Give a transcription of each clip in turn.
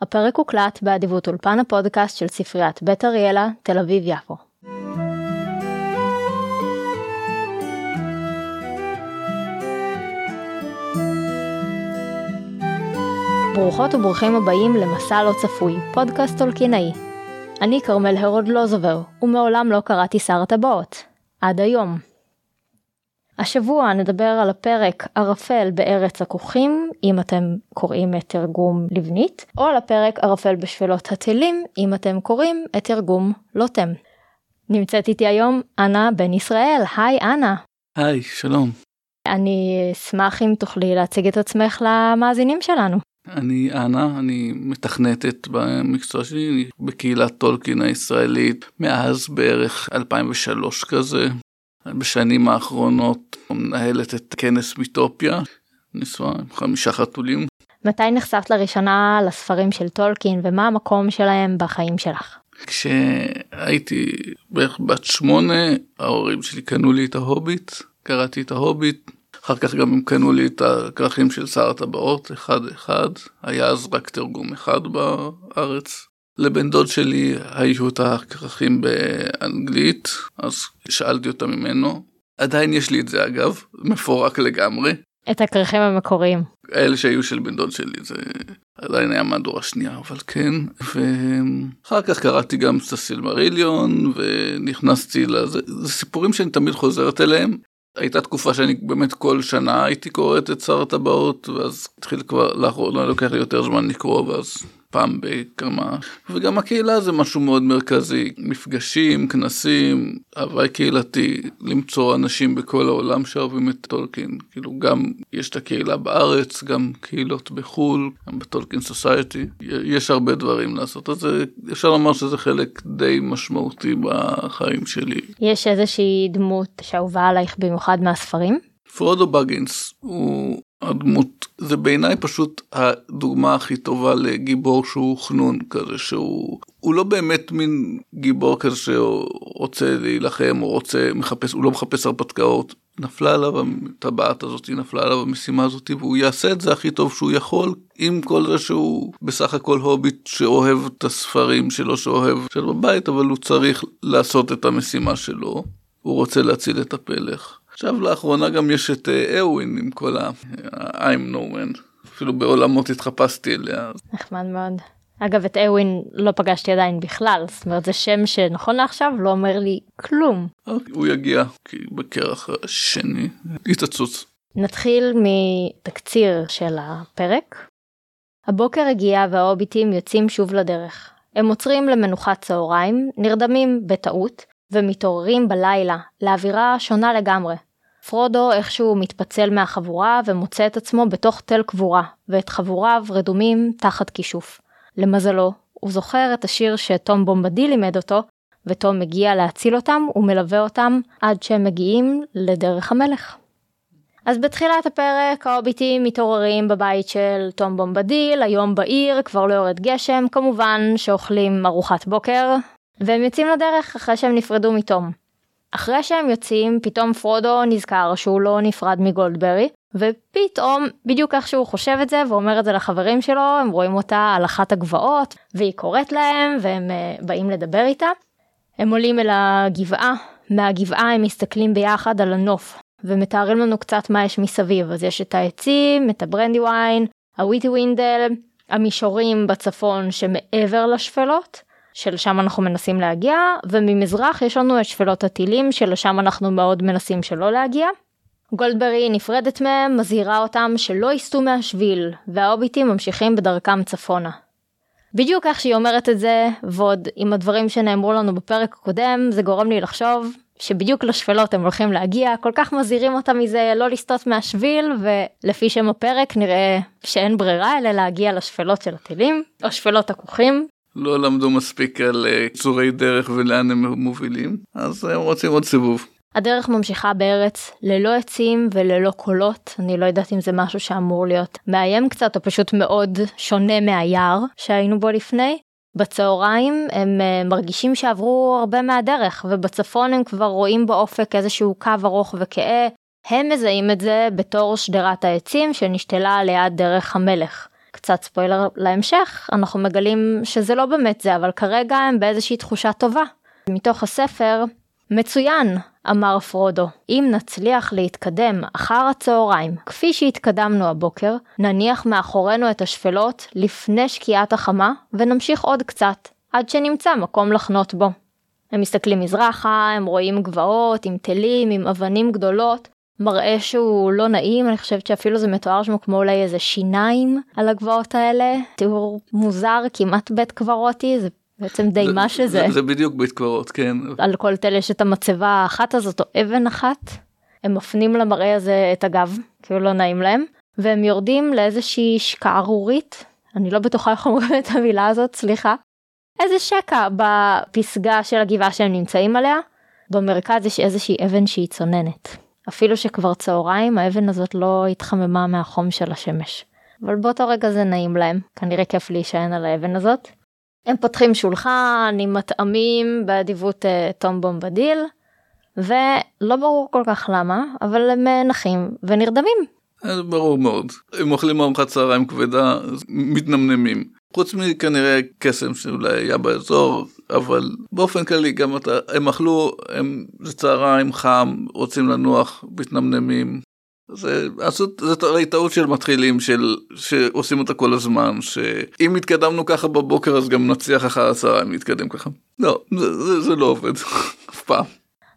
הפרק הוקלט באדיבות אולפן הפודקאסט של ספריית בית אריאלה, תל אביב-יפו. ברוכות וברוכים הבאים למסע לא צפוי, פודקאסט טולקינאי. אני כרמל הרוד לוזובר, ומעולם לא קראתי שר הטבעות. עד היום. השבוע נדבר על הפרק ערפל בארץ הכוכים, אם אתם קוראים את תרגום לבנית, או על הפרק ערפל בשפלות הטילים, אם אתם קוראים את תרגום לוטם. נמצאת איתי היום אנה בן ישראל, היי אנה. היי, שלום. אני אשמח אם תוכלי להציג את עצמך למאזינים שלנו. אני אנה, אני מתכנתת במקצוע שלי, אני בקהילת טולקין הישראלית מאז בערך 2003 כזה. בשנים האחרונות מנהלת את כנס מיטופיה, נשואה עם חמישה חתולים. מתי נחשפת לראשונה לספרים של טולקין ומה המקום שלהם בחיים שלך? כשהייתי בערך בת שמונה, ההורים שלי קנו לי את ההוביט, קראתי את ההוביט, אחר כך גם הם קנו לי את הכרכים של שר הטבעות, אחד אחד, היה אז רק תרגום אחד בארץ. לבן דוד שלי היו את הכרכים באנגלית, אז שאלתי אותה ממנו. עדיין יש לי את זה אגב, מפורק לגמרי. את הכרכים המקוריים. אלה שהיו של בן דוד שלי, זה עדיין היה מהדור השנייה, אבל כן. ואחר כך קראתי גם ססיל מריליון, ונכנסתי לזה, זה סיפורים שאני תמיד חוזרת אליהם. הייתה תקופה שאני באמת כל שנה הייתי קוראת את שר הטבעות, ואז התחיל כבר, לאחרונה לוקח לי יותר זמן לקרוא, ואז פעם בכמה, וגם הקהילה זה משהו מאוד מרכזי, מפגשים, כנסים, הוואי קהילתי, למצוא אנשים בכל העולם שאוהבים את טולקין, כאילו גם יש את הקהילה בארץ, גם קהילות בחו"ל, גם בטולקין סוסייטי, יש הרבה דברים לעשות, אז אפשר לומר שזה חלק די משמעותי בחיים שלי. יש איזושהי דמות שאהובה עלייך במיוחד מהספרים? פרודו בגינס הוא הדמות. זה בעיניי פשוט הדוגמה הכי טובה לגיבור שהוא חנון כזה שהוא הוא לא באמת מין גיבור כזה שרוצה להילחם או רוצה מחפש הוא לא מחפש הרפתקאות. נפלה עליו הטבעת הזאת נפלה עליו המשימה הזאת והוא יעשה את זה הכי טוב שהוא יכול עם כל זה שהוא בסך הכל הוביט שאוהב את הספרים שלו שאוהב של בבית אבל הוא צריך לעשות את המשימה שלו. הוא רוצה להציל את הפלך. עכשיו לאחרונה גם יש את אווין עם כל ה-I'm no man, אפילו בעולמות התחפשתי אליה. נחמד מאוד. אגב את אווין לא פגשתי עדיין בכלל, זאת אומרת זה שם שנכון לעכשיו לא אומר לי כלום. הוא יגיע כי בקרח השני יתצוץ. נתחיל מתקציר של הפרק. הבוקר הגיע וההוביטים יוצאים שוב לדרך. הם עוצרים למנוחת צהריים, נרדמים בטעות, ומתעוררים בלילה לאווירה שונה לגמרי. פרודו איכשהו מתפצל מהחבורה ומוצא את עצמו בתוך תל קבורה, ואת חבוריו רדומים תחת כישוף. למזלו, הוא זוכר את השיר שתום בומבדיל לימד אותו, ותום מגיע להציל אותם ומלווה אותם עד שהם מגיעים לדרך המלך. אז בתחילת הפרק ההוביטים מתעוררים בבית של תום בומבדיל, היום בהיר, כבר לא יורד גשם, כמובן שאוכלים ארוחת בוקר, והם יוצאים לדרך אחרי שהם נפרדו מתום. אחרי שהם יוצאים, פתאום פרודו נזכר שהוא לא נפרד מגולדברי, ופתאום, בדיוק איך שהוא חושב את זה ואומר את זה לחברים שלו, הם רואים אותה על אחת הגבעות, והיא קוראת להם, והם uh, באים לדבר איתה. הם עולים אל הגבעה, מהגבעה הם מסתכלים ביחד על הנוף, ומתארים לנו קצת מה יש מסביב, אז יש את העצים, את הברנדיוויין, הוויתיווינדל, המישורים בצפון שמעבר לשפלות, שלשם אנחנו מנסים להגיע, וממזרח יש לנו את שפלות הטילים שלשם אנחנו מאוד מנסים שלא להגיע. גולדברי נפרדת מהם, מזהירה אותם שלא יסטו מהשביל, וההוביטים ממשיכים בדרכם צפונה. בדיוק איך שהיא אומרת את זה, ועוד עם הדברים שנאמרו לנו בפרק הקודם, זה גורם לי לחשוב שבדיוק לשפלות הם הולכים להגיע, כל כך מזהירים אותה מזה לא לסטות מהשביל, ולפי שם הפרק נראה שאין ברירה אלא להגיע לשפלות של הטילים, או שפלות הכוכים, לא למדו מספיק על אה, צורי דרך ולאן הם מובילים, אז הם רוצים עוד סיבוב. הדרך ממשיכה בארץ ללא עצים וללא קולות, אני לא יודעת אם זה משהו שאמור להיות מאיים קצת או פשוט מאוד שונה מהיער שהיינו בו לפני. בצהריים הם אה, מרגישים שעברו הרבה מהדרך ובצפון הם כבר רואים באופק איזשהו קו ארוך וכהה, הם מזהים את זה בתור שדרת העצים שנשתלה ליד דרך המלך. קצת ספוילר להמשך, אנחנו מגלים שזה לא באמת זה, אבל כרגע הם באיזושהי תחושה טובה. מתוך הספר, מצוין, אמר פרודו, אם נצליח להתקדם אחר הצהריים, כפי שהתקדמנו הבוקר, נניח מאחורינו את השפלות לפני שקיעת החמה, ונמשיך עוד קצת, עד שנמצא מקום לחנות בו. הם מסתכלים מזרחה, הם רואים גבעות עם תלים, עם אבנים גדולות, מראה שהוא לא נעים, אני חושבת שאפילו זה מתואר שם כמו אולי איזה שיניים על הגבעות האלה, תיאור מוזר, כמעט בית קברותי, זה בעצם די מה שזה. זה, זה בדיוק בית קברות, כן. על כל תל יש את המצבה האחת הזאת או אבן אחת, הם מפנים למראה הזה את הגב, כאילו לא נעים להם, והם יורדים לאיזושהי שקערורית, אני לא בטוחה איך אומרים את המילה הזאת, סליחה. איזה שקע בפסגה של הגבעה שהם נמצאים עליה, במרכז יש איזושהי אבן שהיא צוננת. אפילו שכבר צהריים האבן הזאת לא התחממה מהחום של השמש. אבל באותו רגע זה נעים להם, כנראה כיף להישען על האבן הזאת. הם פותחים שולחן עם מטעמים באדיבות uh, תום בומבדיל, ולא ברור כל כך למה, אבל הם uh, נחים ונרדמים. אה, ברור מאוד. הם אוכלים ארוחת צהריים כבדה, מתנמנמים. חוץ מכנראה קסם שאולי היה באזור, אבל באופן כללי גם אתה, הם אכלו, הם, זה צהריים חם, רוצים לנוח, מתנמנמים. זה, זה הרי טעות של מתחילים של שעושים אותה כל הזמן שאם התקדמנו ככה בבוקר אז גם נצליח אחר הצהריים להתקדם ככה לא זה, זה, זה לא עובד אף פעם.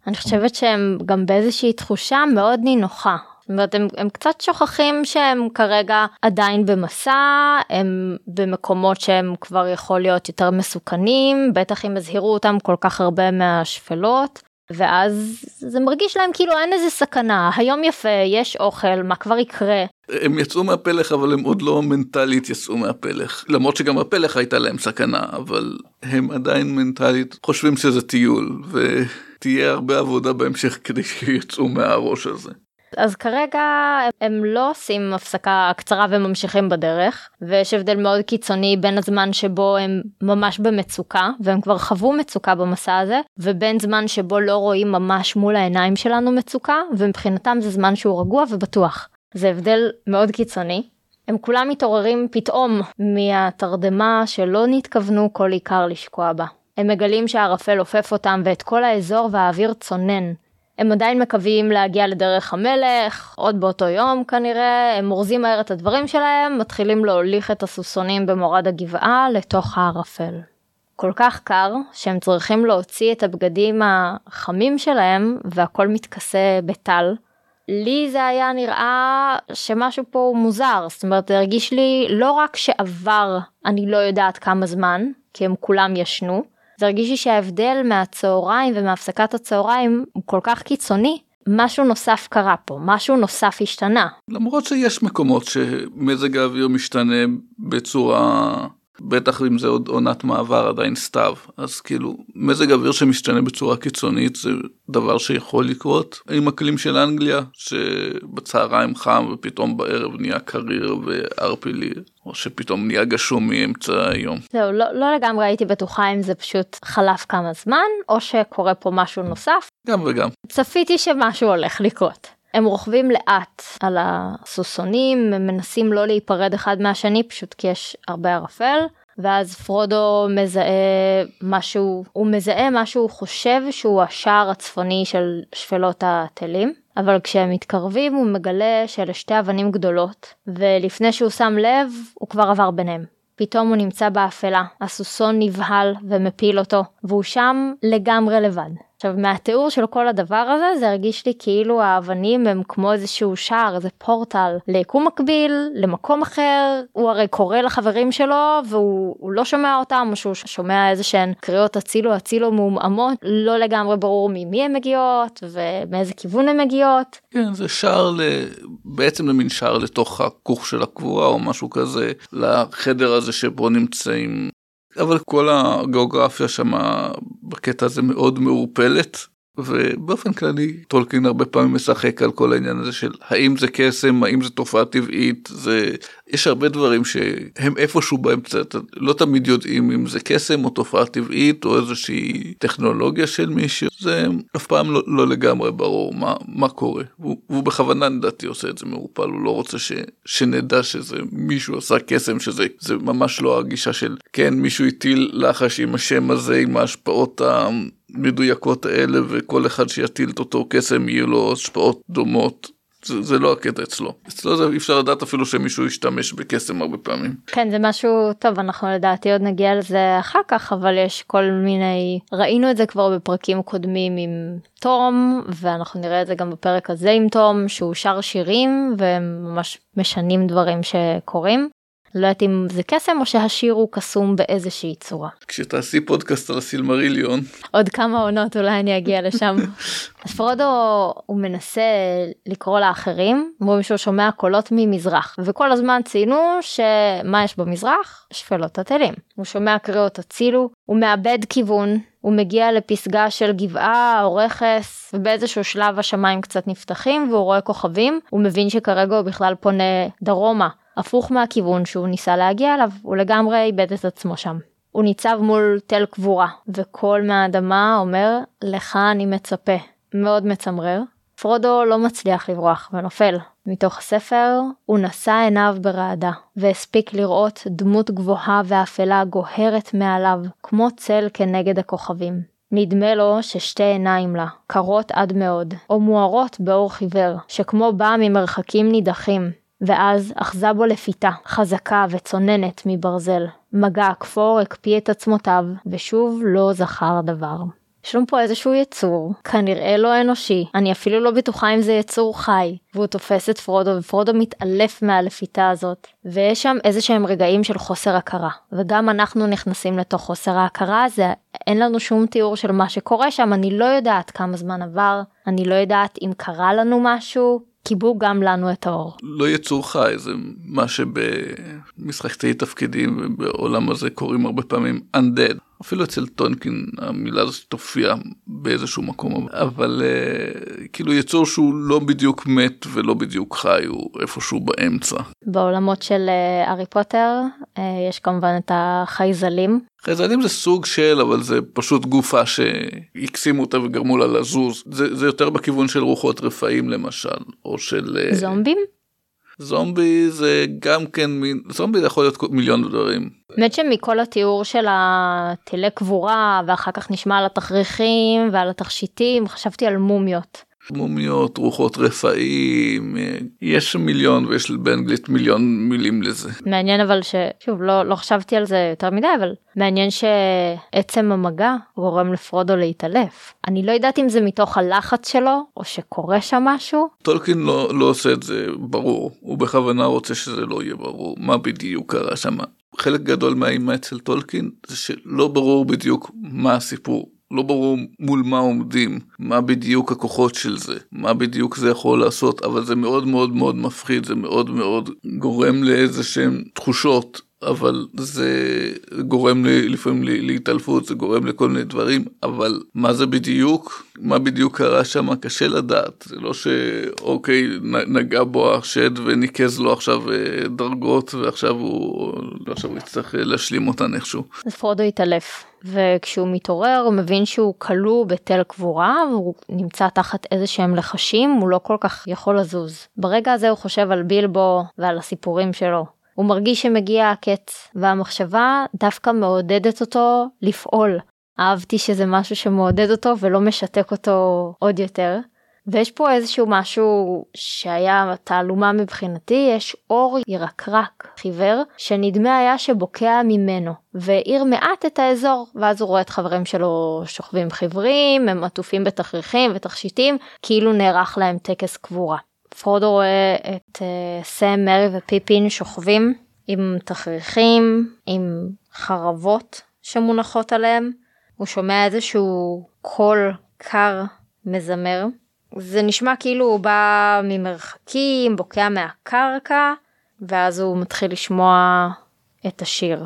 אני חושבת שהם גם באיזושהי תחושה מאוד נינוחה זאת אומרת הם, הם קצת שוכחים שהם כרגע עדיין במסע הם במקומות שהם כבר יכול להיות יותר מסוכנים בטח אם הזהירו אותם כל כך הרבה מהשפלות ואז זה מרגיש להם כאילו אין איזה סכנה היום יפה יש אוכל מה כבר יקרה. הם יצאו מהפלך אבל הם עוד לא מנטלית יצאו מהפלך למרות שגם הפלך הייתה להם סכנה אבל הם עדיין מנטלית חושבים שזה טיול ותהיה הרבה עבודה בהמשך כדי שיצאו מהראש הזה. אז כרגע הם לא עושים הפסקה קצרה וממשיכים בדרך ויש הבדל מאוד קיצוני בין הזמן שבו הם ממש במצוקה והם כבר חוו מצוקה במסע הזה ובין זמן שבו לא רואים ממש מול העיניים שלנו מצוקה ומבחינתם זה זמן שהוא רגוע ובטוח. זה הבדל מאוד קיצוני. הם כולם מתעוררים פתאום מהתרדמה שלא נתכוונו כל עיקר לשקוע בה. הם מגלים שהערפל עופף אותם ואת כל האזור והאוויר צונן. הם עדיין מקווים להגיע לדרך המלך, עוד באותו יום כנראה, הם אורזים מהר את הדברים שלהם, מתחילים להוליך את הסוסונים במורד הגבעה לתוך הערפל. כל כך קר, שהם צריכים להוציא את הבגדים החמים שלהם, והכל מתכסה בטל. לי זה היה נראה שמשהו פה הוא מוזר, זאת אומרת זה הרגיש לי לא רק שעבר אני לא יודעת כמה זמן, כי הם כולם ישנו, זה הרגיש לי שההבדל מהצהריים ומהפסקת הצהריים הוא כל כך קיצוני. משהו נוסף קרה פה, משהו נוסף השתנה. למרות שיש מקומות שמזג האוויר משתנה בצורה בטח אם זה עוד עונת מעבר עדיין סתיו אז כאילו מזג אוויר שמשתנה בצורה קיצונית זה דבר שיכול לקרות עם אקלים של אנגליה שבצהריים חם ופתאום בערב נהיה קריר וערפילי או שפתאום נהיה גשום מאמצע היום. זהו לא, לא לגמרי הייתי בטוחה אם זה פשוט חלף כמה זמן או שקורה פה משהו נוסף. גם וגם. צפיתי שמשהו הולך לקרות. הם רוכבים לאט על הסוסונים, הם מנסים לא להיפרד אחד מהשני פשוט כי יש הרבה ערפל, ואז פרודו מזהה משהו, הוא מזהה מה שהוא חושב שהוא השער הצפוני של שפלות התלים, אבל כשהם מתקרבים הוא מגלה שאלה שתי אבנים גדולות, ולפני שהוא שם לב הוא כבר עבר ביניהם. פתאום הוא נמצא באפלה, הסוסון נבהל ומפיל אותו, והוא שם לגמרי לבד. עכשיו מהתיאור של כל הדבר הזה זה הרגיש לי כאילו האבנים הם כמו איזשהו שער איזה פורטל ליקום מקביל למקום אחר הוא הרי קורא לחברים שלו והוא לא שומע אותם או שהוא שומע איזה שהן קריאות הצילו הצילו מעומעמות לא לגמרי ברור ממי הן מגיעות ומאיזה כיוון הן מגיעות. כן זה שער ל... בעצם למין שער לתוך הכוך של הקבורה או משהו כזה לחדר הזה שבו נמצאים אבל כל הגיאוגרפיה שם בקטע הזה מאוד מעורפלת ובאופן כללי טולקין הרבה פעמים משחק על כל העניין הזה של האם זה קסם האם זה תופעה טבעית זה יש הרבה דברים שהם איפשהו באמצע לא תמיד יודעים אם זה קסם או תופעה טבעית או איזושהי טכנולוגיה של מישהו זה אף פעם לא, לא לגמרי ברור מה מה קורה. והוא, והוא בכוונה לדעתי עושה את זה מעורפל הוא לא רוצה ש, שנדע שזה מישהו עשה קסם שזה זה ממש לא הגישה של כן מישהו הטיל לחש עם השם הזה עם ההשפעות המדויקות האלה וכל אחד שיטיל את אותו קסם יהיו לו השפעות דומות. זה, זה לא הקטע אצלו. אצלו זה אי אפשר לדעת אפילו שמישהו ישתמש בקסם הרבה פעמים. כן זה משהו טוב אנחנו לדעתי עוד נגיע לזה אחר כך אבל יש כל מיני ראינו את זה כבר בפרקים קודמים עם תום ואנחנו נראה את זה גם בפרק הזה עם תום שהוא שר שירים וממש משנים דברים שקורים. לא יודעת אם זה קסם או שהשיר הוא קסום באיזושהי צורה. כשתעשי פודקאסט על הסילמריליון. עוד כמה עונות אולי אני אגיע לשם. אז פרודו הוא מנסה לקרוא לאחרים, אומרים שהוא שומע קולות ממזרח, וכל הזמן ציינו שמה יש במזרח? שפלות התלים. הוא שומע קריאות הצילו, הוא מאבד כיוון, הוא מגיע לפסגה של גבעה או רכס, ובאיזשהו שלב השמיים קצת נפתחים והוא רואה כוכבים, הוא מבין שכרגע הוא בכלל פונה דרומה. הפוך מהכיוון שהוא ניסה להגיע אליו, הוא לגמרי איבד את עצמו שם. הוא ניצב מול תל קבורה, וקול מהאדמה אומר, לך אני מצפה. מאוד מצמרר. פרודו לא מצליח לברוח ונופל. מתוך הספר הוא נשא עיניו ברעדה, והספיק לראות דמות גבוהה ואפלה גוהרת מעליו, כמו צל כנגד הכוכבים. נדמה לו ששתי עיניים לה, קרות עד מאוד, או מוארות באור חיוור, שכמו בא ממרחקים נידחים, ואז אחזה בו לפיתה, חזקה וצוננת מברזל. מגע הכפור הקפיא את עצמותיו, ושוב לא זכר דבר. יש לנו פה איזשהו יצור, כנראה לא אנושי, אני אפילו לא בטוחה אם זה יצור חי, והוא תופס את פרודו ופרודו מתעלף מהלפיתה הזאת, ויש שם איזה שהם רגעים של חוסר הכרה, וגם אנחנו נכנסים לתוך חוסר ההכרה הזה, אין לנו שום תיאור של מה שקורה שם, אני לא יודעת כמה זמן עבר, אני לא יודעת אם קרה לנו משהו, כיבו גם לנו את האור. לא יצור חי, זה מה שבמשחקי תפקידים בעולם הזה קוראים הרבה פעמים undead. אפילו אצל טונקין המילה הזאת תופיע באיזשהו מקום אבל uh, כאילו יצור שהוא לא בדיוק מת ולא בדיוק חי הוא איפשהו באמצע. בעולמות של uh, הארי פוטר uh, יש כמובן את החייזלים. חייזלים זה סוג של אבל זה פשוט גופה שהקסימו אותה וגרמו לה לזוז זה, זה יותר בכיוון של רוחות רפאים למשל או של זומבים. זומבי זה גם כן מין זומבי זה יכול להיות מיליון דברים. באמת שמכל התיאור של הטילי קבורה ואחר כך נשמע על התכריכים ועל התכשיטים חשבתי על מומיות. מומיות, רוחות רפאים, יש מיליון ויש באנגלית מיליון מילים לזה. מעניין אבל ששוב לא, לא חשבתי על זה יותר מדי אבל מעניין שעצם המגע גורם לפרודו להתעלף. אני לא יודעת אם זה מתוך הלחץ שלו או שקורה שם משהו. טולקין לא, לא עושה את זה ברור, הוא בכוונה רוצה שזה לא יהיה ברור מה בדיוק קרה שם. חלק גדול מהאימה אצל טולקין זה שלא ברור בדיוק מה הסיפור. לא ברור מול מה עומדים, מה בדיוק הכוחות של זה, מה בדיוק זה יכול לעשות, אבל זה מאוד מאוד מאוד מפחיד, זה מאוד מאוד גורם לאיזה שהם תחושות אבל זה גורם לי לפעמים להתעלפות זה גורם לכל מיני דברים אבל מה זה בדיוק? מה בדיוק קרה שם? קשה לדעת. זה לא שאוקיי נגע בו השד וניקז לו עכשיו אה, דרגות ועכשיו הוא עכשיו הוא יצטרך להשלים אותן איכשהו. אז פרודו התעלף וכשהוא מתעורר הוא מבין שהוא כלוא בתל קבורה והוא נמצא תחת איזה שהם לחשים הוא לא כל כך יכול לזוז. ברגע הזה הוא חושב על בילבו ועל הסיפורים שלו הוא מרגיש שמגיע הקץ, והמחשבה דווקא מעודדת אותו לפעול. אהבתי שזה משהו שמעודד אותו ולא משתק אותו עוד יותר. ויש פה איזשהו משהו שהיה תעלומה מבחינתי, יש אור ירקרק, חיוור, שנדמה היה שבוקע ממנו, והאיר מעט את האזור, ואז הוא רואה את חברים שלו שוכבים חיוורים, הם עטופים בתכריכים ותכשיטים, כאילו נערך להם טקס קבורה. פרודו רואה את uh, סם, מרי ופיפין שוכבים עם תכריכים, עם חרבות שמונחות עליהם. הוא שומע איזשהו קול קר מזמר. זה נשמע כאילו הוא בא ממרחקים, בוקע מהקרקע, ואז הוא מתחיל לשמוע את השיר.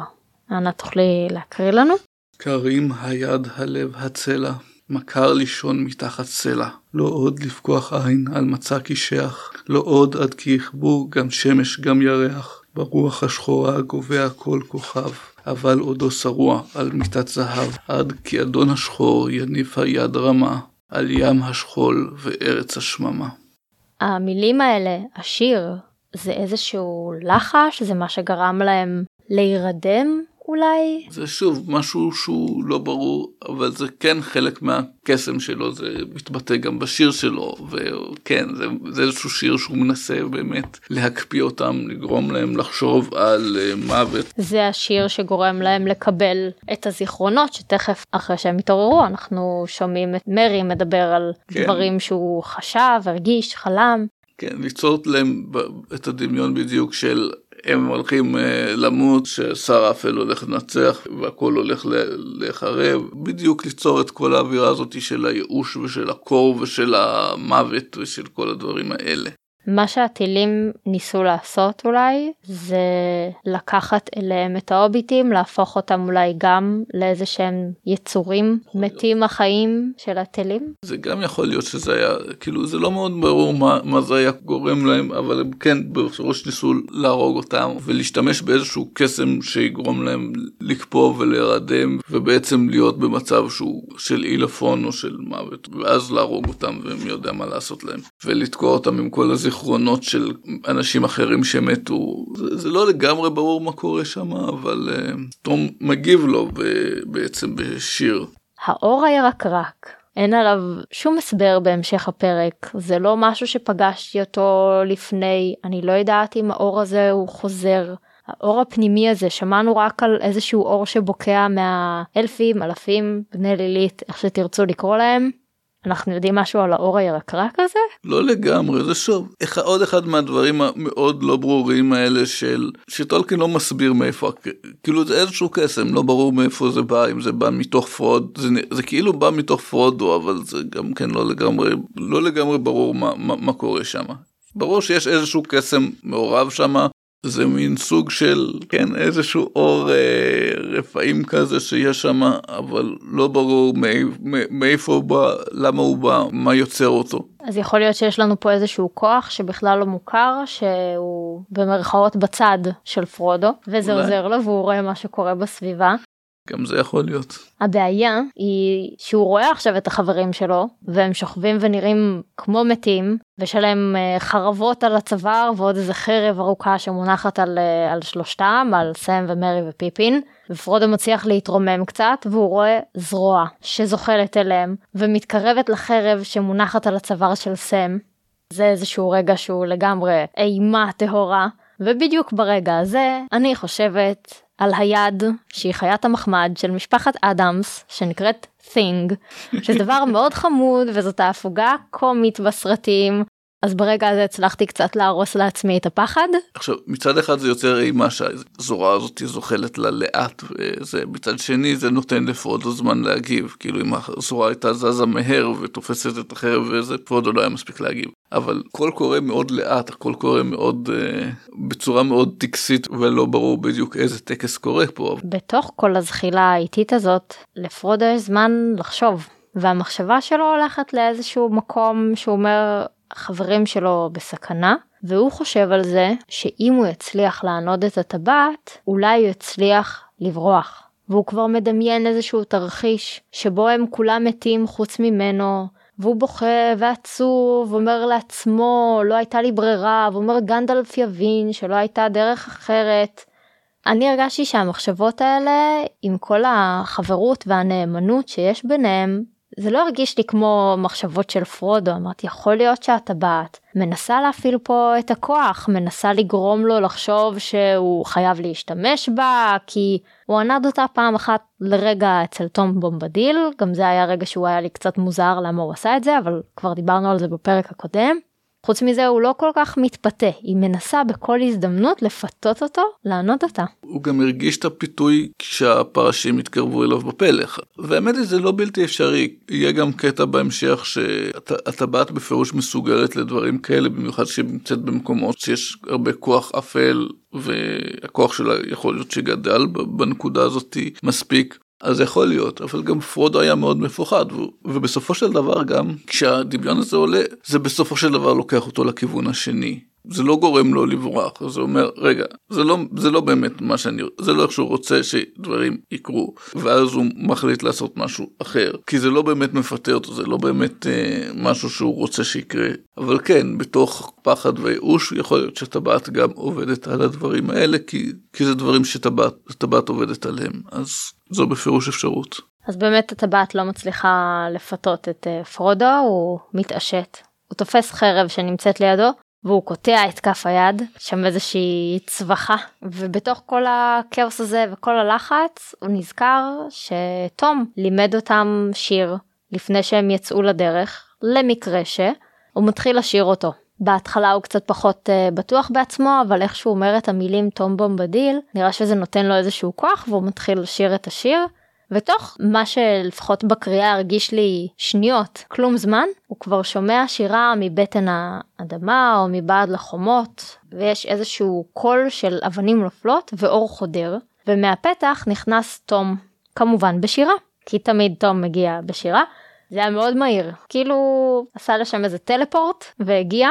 אנא תוכלי להקריא לנו? קרים היד הלב הצלע, מכר לישון מתחת סלע, לא עוד לפקוח עין על מצע קישח, לא עוד עד כי יכבו גם שמש גם ירח, ברוח השחורה גובע כל כוכב, אבל עודו שרוע על מיטת זהב, עד כי אדון השחור יניף היד רמה, על ים השכול וארץ השממה. המילים האלה, השיר, זה איזשהו לחש? זה מה שגרם להם להירדם אולי? זה שוב משהו שהוא לא ברור, אבל זה כן חלק מהקסם שלו, זה מתבטא גם בשיר שלו, וכן, זה, זה איזשהו שיר שהוא מנסה באמת להקפיא אותם, לגרום להם לחשוב על uh, מוות. זה השיר שגורם להם לקבל את הזיכרונות, שתכף אחרי שהם התעוררו אנחנו שומעים את מרי מדבר על כן. דברים שהוא חשב, הרגיש, חלם. כן, ליצור להם את הדמיון בדיוק של הם הולכים אה, למות, ששר אפל הולך לנצח והכל הולך להיחרב, בדיוק ליצור את כל האווירה הזאת של הייאוש ושל הקור ושל המוות ושל כל הדברים האלה. מה שהטילים ניסו לעשות אולי זה לקחת אליהם את ההוביטים להפוך אותם אולי גם לאיזה שהם יצורים מתים להיות. החיים של הטילים. זה גם יכול להיות שזה היה כאילו זה לא מאוד ברור מה, מה זה היה גורם להם אבל הם כן בראש ניסו להרוג אותם ולהשתמש באיזשהו קסם שיגרום להם לקפוא ולהירדם ובעצם להיות במצב שהוא של עילפון או של מוות ואז להרוג אותם ומי יודע מה לעשות להם ולתקוע אותם עם כל הזיכרונות. זיכרונות של אנשים אחרים שמתו. זה, זה לא לגמרי ברור מה קורה שם, אבל uh, תום מגיב לו בעצם בשיר. האור הירקרק. אין עליו שום הסבר בהמשך הפרק, זה לא משהו שפגשתי אותו לפני, אני לא יודעת אם האור הזה הוא חוזר. האור הפנימי הזה, שמענו רק על איזשהו אור שבוקע מהאלפים, אלפים, בני לילית, איך שתרצו לקרוא להם. אנחנו יודעים משהו על האור הירקרק הזה? לא לגמרי, זה שוב, עוד אחד מהדברים המאוד לא ברורים האלה של, שטולקין לא מסביר מאיפה, כאילו זה איזשהו קסם, לא ברור מאיפה זה בא, אם זה בא מתוך פרודו, זה, זה כאילו בא מתוך פרודו, אבל זה גם כן לא לגמרי, לא לגמרי ברור מה, מה, מה קורה שם. ברור שיש איזשהו קסם מעורב שם, זה מין סוג של כן איזשהו אור אה, רפאים כזה שיש שם אבל לא ברור מאיפה הוא בא למה הוא בא מה יוצר אותו. אז יכול להיות שיש לנו פה איזשהו כוח שבכלל לא מוכר שהוא במרכאות בצד של פרודו וזה אולי. עוזר לו והוא רואה מה שקורה בסביבה. גם זה יכול להיות. הבעיה היא שהוא רואה עכשיו את החברים שלו והם שוכבים ונראים כמו מתים ויש להם אה, חרבות על הצוואר ועוד איזה חרב ארוכה שמונחת על, אה, על שלושתם על סם ומרי ופיפין ופרודו מצליח להתרומם קצת והוא רואה זרוע שזוחלת אליהם ומתקרבת לחרב שמונחת על הצוואר של סם. זה איזשהו רגע שהוא לגמרי אימה טהורה ובדיוק ברגע הזה אני חושבת על היד שהיא חיית המחמד של משפחת אדמס שנקראת thing שזה דבר מאוד חמוד וזאת ההפוגה קומית בסרטים אז ברגע הזה הצלחתי קצת להרוס לעצמי את הפחד. עכשיו מצד אחד זה יוצר אימה שהזורה הזאת זוחלת לה לאט וזה מצד שני זה נותן לפרודו זמן להגיב כאילו אם הזורה הייתה זזה מהר ותופסת את החרב וזה פרודו לא היה מספיק להגיב אבל הכל קורה מאוד לאט הכל קורה מאוד uh, בצורה מאוד טקסית ולא ברור בדיוק איזה טקס קורה פה. בתוך כל הזחילה האיטית הזאת לפרודו יש זמן לחשוב והמחשבה שלו הולכת לאיזשהו מקום שהוא אומר החברים שלו בסכנה, והוא חושב על זה שאם הוא יצליח לענוד את הטבעת, אולי הוא יצליח לברוח. והוא כבר מדמיין איזשהו תרחיש שבו הם כולם מתים חוץ ממנו, והוא בוכה ועצוב, אומר לעצמו לא הייתה לי ברירה, ואומר גנדלף יבין שלא הייתה דרך אחרת. אני הרגשתי שהמחשבות האלה, עם כל החברות והנאמנות שיש ביניהם, זה לא הרגיש לי כמו מחשבות של פרודו, אמרתי יכול להיות שהטבעת מנסה להפעיל פה את הכוח, מנסה לגרום לו לחשוב שהוא חייב להשתמש בה, כי הוא ענד אותה פעם אחת לרגע אצל תום בומבדיל, גם זה היה רגע שהוא היה לי קצת מוזר למה הוא עשה את זה, אבל כבר דיברנו על זה בפרק הקודם. חוץ מזה הוא לא כל כך מתפתה, היא מנסה בכל הזדמנות לפתות אותו לענוד אותה. הוא גם הרגיש את הפיתוי כשהפרשים התקרבו אליו בפלך. והאמת היא זה לא בלתי אפשרי, יהיה גם קטע בהמשך שהטבעת בפירוש מסוגלת לדברים כאלה, במיוחד שהיא נמצאת במקומות שיש הרבה כוח אפל והכוח שלה יכול להיות שגדל בנקודה הזאת מספיק. אז יכול להיות, אבל גם פרודו היה מאוד מפוחד, ובסופו של דבר גם כשהדמיון הזה עולה, זה בסופו של דבר לוקח אותו לכיוון השני. זה לא גורם לו לברוח, זה אומר, רגע, זה לא, זה לא באמת מה שאני, זה לא איך שהוא רוצה שדברים יקרו, ואז הוא מחליט לעשות משהו אחר, כי זה לא באמת מפתה אותו, זה לא באמת אה, משהו שהוא רוצה שיקרה, אבל כן, בתוך פחד וייאוש, יכול להיות שטבעת גם עובדת על הדברים האלה, כי, כי זה דברים שטבעת עובדת עליהם, אז זו בפירוש אפשרות. אז באמת הטבעת לא מצליחה לפתות את אה, פרודו, הוא מתעשת. הוא תופס חרב שנמצאת לידו, והוא קוטע את כף היד, שם איזושהי צווחה, ובתוך כל הכאוס הזה וכל הלחץ, הוא נזכר שתום לימד אותם שיר לפני שהם יצאו לדרך, למקרה שהוא מתחיל לשיר אותו. בהתחלה הוא קצת פחות uh, בטוח בעצמו, אבל איך שהוא אומר את המילים תום בומבדיל, נראה שזה נותן לו איזשהו כוח והוא מתחיל לשיר את השיר. ותוך מה שלפחות בקריאה הרגיש לי שניות, כלום זמן, הוא כבר שומע שירה מבטן האדמה או מבעד לחומות, ויש איזשהו קול של אבנים נופלות ואור חודר, ומהפתח נכנס תום, כמובן בשירה, כי תמיד תום מגיע בשירה. זה היה מאוד מהיר, כאילו עשה לשם איזה טלפורט והגיע,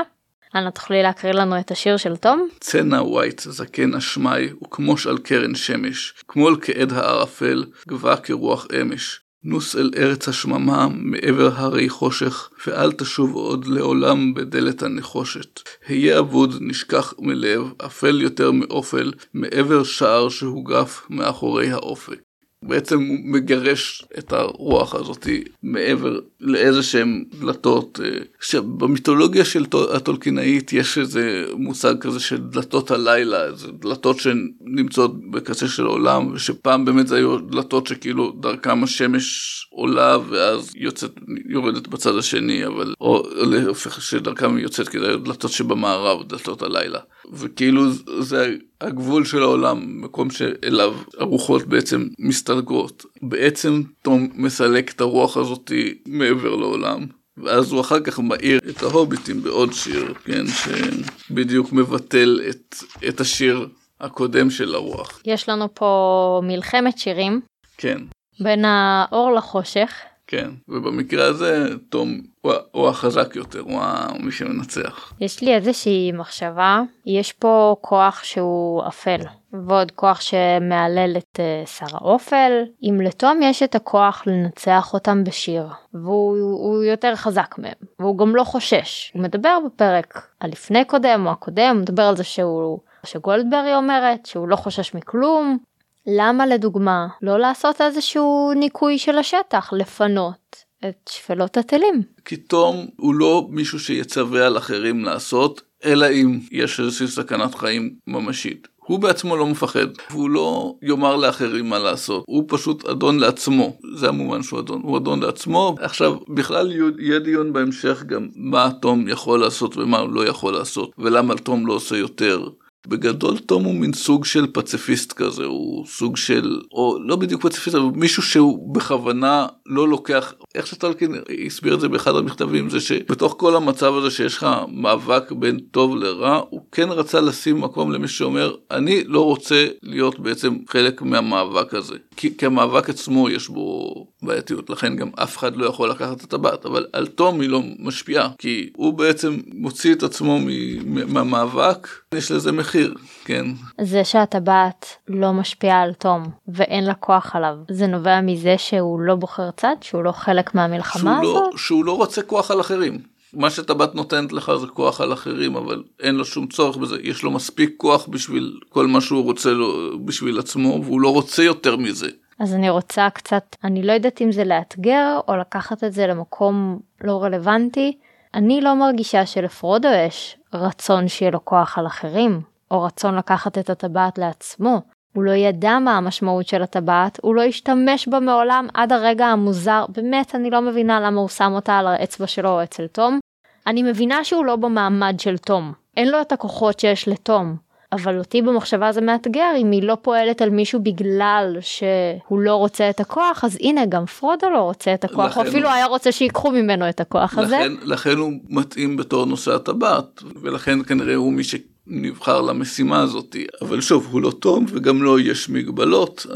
אנא תוכלי להקריא לנו את השיר של תום? צנע ווייט, זקן אשמי, וכמוש על קרן שמש, כמול כעד הערפל, גבה כרוח אמש. נוס אל ארץ השממה, מעבר הרי חושך, ואל תשוב עוד לעולם בדלת הנחושת. היה אבוד, נשכח מלב, אפל יותר מאופל, מעבר שער שהוגף מאחורי האופק. בעצם הוא מגרש את הרוח הזאת מעבר לאיזה שהם דלתות. אה, שבמיתולוגיה של הטולקינאית יש איזה מושג כזה של דלתות הלילה, זה דלתות שנמצאות בקצה של עולם, ושפעם באמת זה היו דלתות שכאילו דרכם השמש עולה ואז יוצאת, יורדת בצד השני, אבל, או להפך שדרכם יוצאת, כי זה היו דלתות שבמערב, דלתות הלילה. וכאילו זה הגבול של העולם, מקום שאליו הרוחות בעצם מסתלקות. בעצם תום מסלק את הרוח הזאתי מעבר לעולם. ואז הוא אחר כך מאיר את ההוביטים בעוד שיר, כן, שבדיוק מבטל את, את השיר הקודם של הרוח. יש לנו פה מלחמת שירים. כן. בין האור לחושך. כן, ובמקרה הזה תום הוא, הוא החזק יותר, הוא מי שמנצח. יש לי איזושהי מחשבה, יש פה כוח שהוא אפל, ועוד כוח שמהלל את uh, שר האופל. אם לתום יש את הכוח לנצח אותם בשיר, והוא יותר חזק מהם, והוא גם לא חושש. הוא מדבר בפרק הלפני קודם או הקודם, הוא מדבר על זה שהוא... שגולדברי אומרת שהוא לא חושש מכלום, למה לדוגמה לא לעשות איזשהו ניקוי של השטח, לפנות את שפלות הטילים? כי תום הוא לא מישהו שיצווה על אחרים לעשות, אלא אם יש איזושהי סכנת חיים ממשית. הוא בעצמו לא מפחד, והוא לא יאמר לאחרים מה לעשות, הוא פשוט אדון לעצמו, זה המובן שהוא אדון, הוא אדון לעצמו. עכשיו, בכלל יהיה דיון בהמשך גם מה תום יכול לעשות ומה הוא לא יכול לעשות, ולמה תום לא עושה יותר. בגדול תום הוא מין סוג של פציפיסט כזה, הוא סוג של, או לא בדיוק פציפיסט, אבל מישהו שהוא בכוונה לא לוקח, איך שטלקין הסביר את זה באחד המכתבים, זה שבתוך כל המצב הזה שיש לך מאבק בין טוב לרע, הוא כן רצה לשים מקום למי שאומר, אני לא רוצה להיות בעצם חלק מהמאבק הזה. כי, כי המאבק עצמו יש בו בעייתיות, לכן גם אף אחד לא יכול לקחת את הטבעת, אבל על תום היא לא משפיעה, כי הוא בעצם מוציא את עצמו מהמאבק, יש לזה מחיר, כן. זה שהטבעת לא משפיעה על תום ואין לה כוח עליו, זה נובע מזה שהוא לא בוחר צד, שהוא לא חלק מהמלחמה שהוא הזאת? לא, שהוא לא רוצה כוח על אחרים. מה שטבעת נותנת לך זה כוח על אחרים, אבל אין לו שום צורך בזה. יש לו מספיק כוח בשביל כל מה שהוא רוצה לו, בשביל עצמו, והוא לא רוצה יותר מזה. אז אני רוצה קצת, אני לא יודעת אם זה לאתגר או לקחת את זה למקום לא רלוונטי. אני לא מרגישה שלפרודו יש רצון שיהיה לו כוח על אחרים, או רצון לקחת את הטבעת לעצמו. הוא לא ידע מה המשמעות של הטבעת, הוא לא השתמש בה מעולם עד הרגע המוזר, באמת אני לא מבינה למה הוא שם אותה על האצבע שלו או אצל תום. אני מבינה שהוא לא במעמד של תום, אין לו את הכוחות שיש לתום, אבל אותי במחשבה זה מאתגר אם היא לא פועלת על מישהו בגלל שהוא לא רוצה את הכוח אז הנה גם פרודו לא רוצה את הכוח לכן, או אפילו היה רוצה שיקחו ממנו את הכוח לכן, הזה. לכן הוא מתאים בתור נושא הטבעת ולכן כנראה הוא מי שנבחר למשימה הזאת אבל שוב הוא לא טוב וגם לו לא יש מגבלות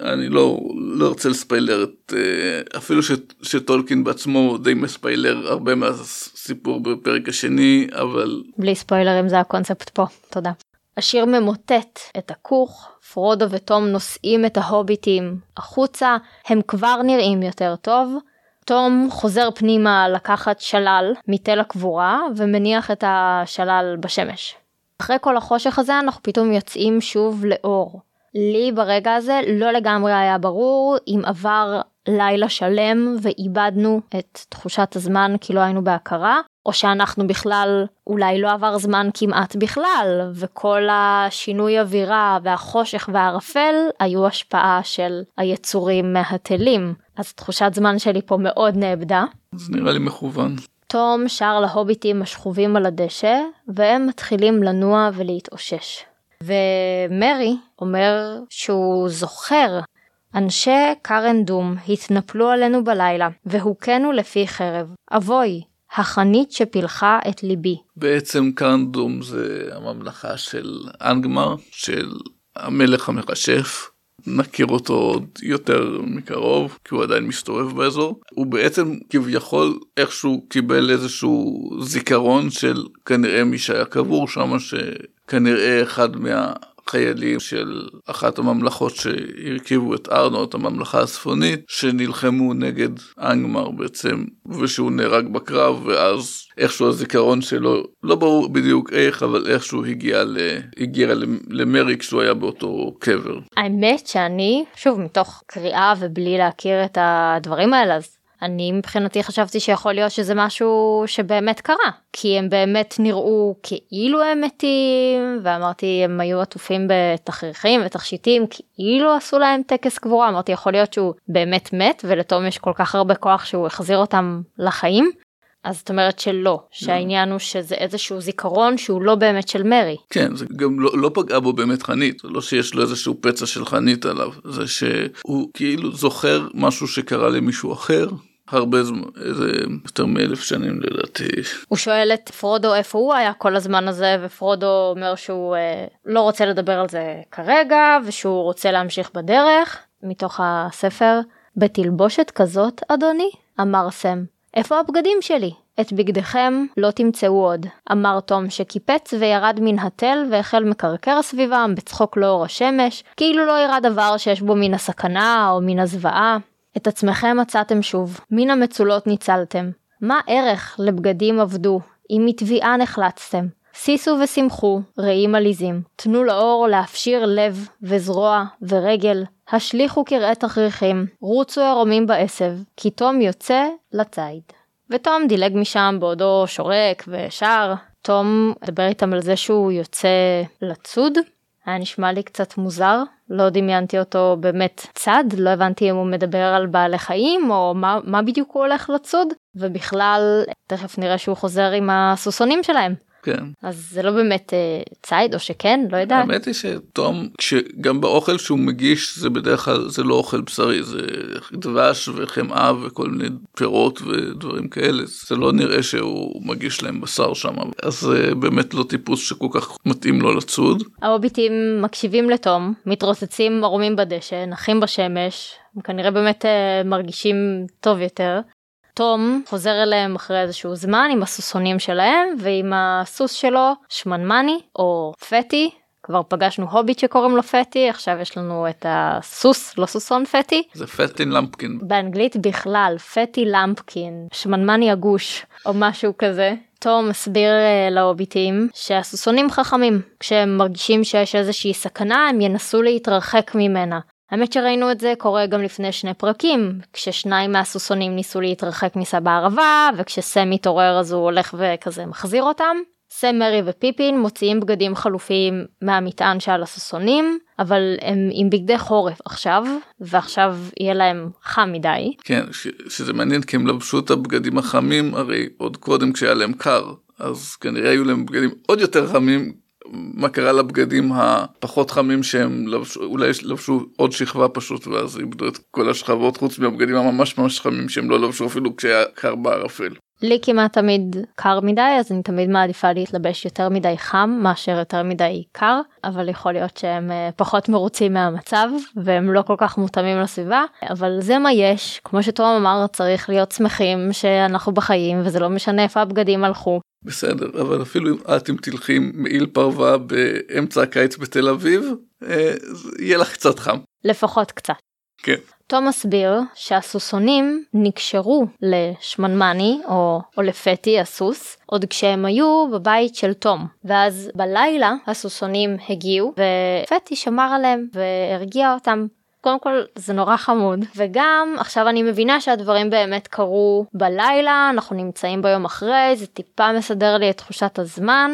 אני לא, לא רוצה לספיילר את, אה, אפילו ש, שטולקין בעצמו די מספיילר הרבה מהסיפור בפרק השני, אבל... בלי ספוילרים זה הקונספט פה, תודה. השיר ממוטט את הכוך, פרודו ותום נושאים את ההוביטים החוצה, הם כבר נראים יותר טוב. תום חוזר פנימה לקחת שלל מתל הקבורה ומניח את השלל בשמש. אחרי כל החושך הזה אנחנו פתאום יוצאים שוב לאור. לי ברגע הזה לא לגמרי היה ברור אם עבר לילה שלם ואיבדנו את תחושת הזמן כי לא היינו בהכרה, או שאנחנו בכלל, אולי לא עבר זמן כמעט בכלל, וכל השינוי אווירה והחושך והערפל היו השפעה של היצורים מהתלים. אז תחושת זמן שלי פה מאוד נאבדה. זה נראה לי מכוון. תום שר להוביטים השכובים על הדשא, והם מתחילים לנוע ולהתאושש. ומרי אומר שהוא זוכר אנשי קארן דום התנפלו עלינו בלילה, והוכנו לפי חרב. אבוי, החנית שפילחה את ליבי. בעצם קארן דום זה הממלכה של אנגמר, של המלך המכשף. נכיר אותו עוד יותר מקרוב כי הוא עדיין מסתובב באזור הוא בעצם כביכול איכשהו קיבל איזשהו זיכרון של כנראה מי שהיה קבור שם שכנראה אחד מה... חיילים של אחת הממלכות שהרכיבו את ארנו, את הממלכה הצפונית, שנלחמו נגד אנגמר בעצם, ושהוא נהרג בקרב, ואז איכשהו הזיכרון שלו, לא ברור בדיוק איך, אבל איכשהו הגיע, ל... הגיע למרי כשהוא היה באותו קבר. האמת שאני, שוב, מתוך קריאה ובלי להכיר את הדברים האלה, אז אני מבחינתי חשבתי שיכול להיות שזה משהו שבאמת קרה כי הם באמת נראו כאילו הם מתים ואמרתי הם היו עטופים בתכריכים ותכשיטים כאילו עשו להם טקס קבורה אמרתי יכול להיות שהוא באמת מת ולתום יש כל כך הרבה כוח שהוא החזיר אותם לחיים. אז זאת אומרת שלא, שהעניין הוא שזה איזשהו זיכרון שהוא לא באמת של מרי. כן, זה גם לא, לא פגע בו באמת חנית, לא שיש לו איזשהו פצע של חנית עליו, זה שהוא כאילו זוכר משהו שקרה למישהו אחר, הרבה זמן, איזה יותר מאלף שנים לדעתי. הוא שואל את פרודו איפה הוא היה כל הזמן הזה, ופרודו אומר שהוא אה, לא רוצה לדבר על זה כרגע, ושהוא רוצה להמשיך בדרך, מתוך הספר. בתלבושת כזאת, אדוני? אמר סם. איפה הבגדים שלי? את בגדיכם לא תמצאו עוד, אמר תום שקיפץ וירד מן התל והחל מקרקר סביבם בצחוק לאור השמש, כאילו לא אירע דבר שיש בו מן הסכנה או מן הזוועה. את עצמכם מצאתם שוב, מן המצולות ניצלתם. מה ערך לבגדים עבדו, אם מתביעה נחלצתם? שישו ושמחו, רעים עליזים. תנו לאור להפשיר לב, וזרוע, ורגל. השליכו קרעי תכריכים, רוצו ערומים בעשב, כי תום יוצא לציד. ותום דילג משם בעודו שורק ושר. תום מדבר איתם על זה שהוא יוצא לצוד, היה נשמע לי קצת מוזר, לא דמיינתי אותו באמת צד, לא הבנתי אם הוא מדבר על בעלי חיים או מה, מה בדיוק הוא הולך לצוד, ובכלל תכף נראה שהוא חוזר עם הסוסונים שלהם. כן. אז זה לא באמת אה, ציד או שכן, לא יודעת. האמת היא שתום, גם באוכל שהוא מגיש זה בדרך כלל זה לא אוכל בשרי, זה דבש וחמאה וכל מיני פירות ודברים כאלה, זה לא נראה שהוא מגיש להם בשר שם, אז זה באמת לא טיפוס שכל כך מתאים לו לצוד. ההוביטים מקשיבים לתום, מתרוצצים ערומים בדשא, נחים בשמש, הם כנראה באמת אה, מרגישים טוב יותר. תום חוזר אליהם אחרי איזשהו זמן עם הסוסונים שלהם ועם הסוס שלו שמנמני או פטי כבר פגשנו הוביט שקוראים לו פטי עכשיו יש לנו את הסוס לא סוסון פטי. זה פטי למפקין. באנגלית בכלל פטי למפקין שמנמני הגוש או משהו כזה. תום מסביר uh, להוביטים שהסוסונים חכמים. כשהם מרגישים שיש איזושהי סכנה הם ינסו להתרחק ממנה האמת שראינו את זה קורה גם לפני שני פרקים, כששניים מהסוסונים ניסו להתרחק מסבא ערבה, וכשסם מתעורר אז הוא הולך וכזה מחזיר אותם. סם, מרי ופיפין מוציאים בגדים חלופיים מהמטען שעל הסוסונים, אבל הם עם בגדי חורף עכשיו, ועכשיו יהיה להם חם מדי. כן, ש- שזה מעניין כי הם לבשו את הבגדים החמים הרי עוד קודם כשהיה להם קר, אז כנראה היו להם בגדים עוד יותר חמים מה קרה לבגדים הפחות חמים שהם לבשו, אולי לבשו עוד שכבה פשוט ואז איבדו את כל השכבות חוץ מהבגדים הממש ממש חמים שהם לא לבשו אפילו כשהיה קר בערפל. לי כמעט תמיד קר מדי אז אני תמיד מעדיפה להתלבש יותר מדי חם מאשר יותר מדי קר אבל יכול להיות שהם אה, פחות מרוצים מהמצב והם לא כל כך מותאמים לסביבה אבל זה מה יש כמו שתום אמר צריך להיות שמחים שאנחנו בחיים וזה לא משנה איפה הבגדים הלכו. בסדר אבל אפילו את אם תלכי עם מעיל פרווה באמצע הקיץ בתל אביב אה, יהיה לך קצת חם. לפחות קצת. כן. תום מסביר שהסוסונים נקשרו לשמנמני או, או לפטי הסוס עוד כשהם היו בבית של תום ואז בלילה הסוסונים הגיעו ופטי שמר עליהם והרגיע אותם. קודם כל זה נורא חמוד וגם עכשיו אני מבינה שהדברים באמת קרו בלילה אנחנו נמצאים ביום אחרי זה טיפה מסדר לי את תחושת הזמן.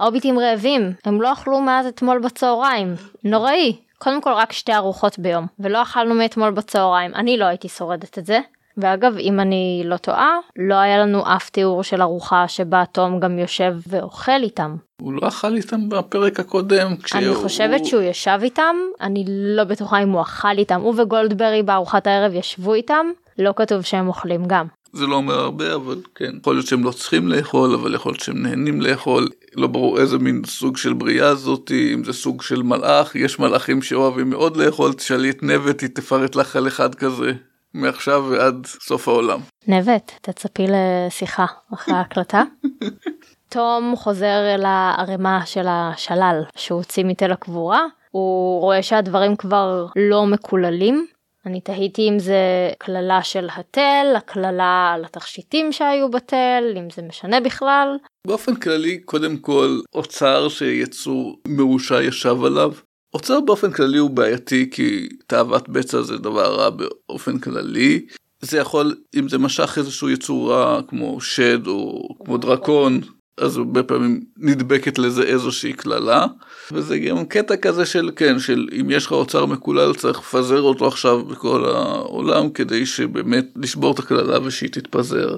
ההוביטים רעבים הם לא אכלו מאז אתמול בצהריים נוראי קודם כל רק שתי ארוחות ביום, ולא אכלנו מאתמול בצהריים, אני לא הייתי שורדת את זה. ואגב, אם אני לא טועה, לא היה לנו אף תיאור של ארוחה שבה תום גם יושב ואוכל איתם. הוא לא אכל איתם בפרק הקודם. אני חושבת שהוא ישב איתם, אני לא בטוחה אם הוא אכל איתם, הוא וגולדברי בארוחת הערב ישבו איתם, לא כתוב שהם אוכלים גם. זה לא אומר הרבה אבל כן יכול להיות שהם לא צריכים לאכול אבל יכול להיות שהם נהנים לאכול לא ברור איזה מין סוג של בריאה זאתי אם זה סוג של מלאך יש מלאכים שאוהבים מאוד לאכול תשאלי את נבט היא תפרט לך על אחד כזה מעכשיו ועד סוף העולם. נבט תצפי לשיחה אחרי ההקלטה. תום חוזר אל הערימה של השלל שהוא הוציא מתל הקבורה הוא רואה שהדברים כבר לא מקוללים אני תהיתי אם זה קללה של התל, הקללה על התכשיטים שהיו בתל, אם זה משנה בכלל. באופן כללי, קודם כל, אוצר שיצור מרושע ישב עליו. אוצר באופן כללי הוא בעייתי כי תאוות בצע זה דבר רע באופן כללי. זה יכול, אם זה משך איזשהו יצור רע כמו שד או כמו דרקון, אז הרבה פעמים נדבקת לזה איזושהי קללה. וזה גם קטע כזה של כן, של אם יש לך אוצר מקולל צריך לפזר אותו עכשיו בכל העולם כדי שבאמת לשבור את הקללה ושהיא תתפזר.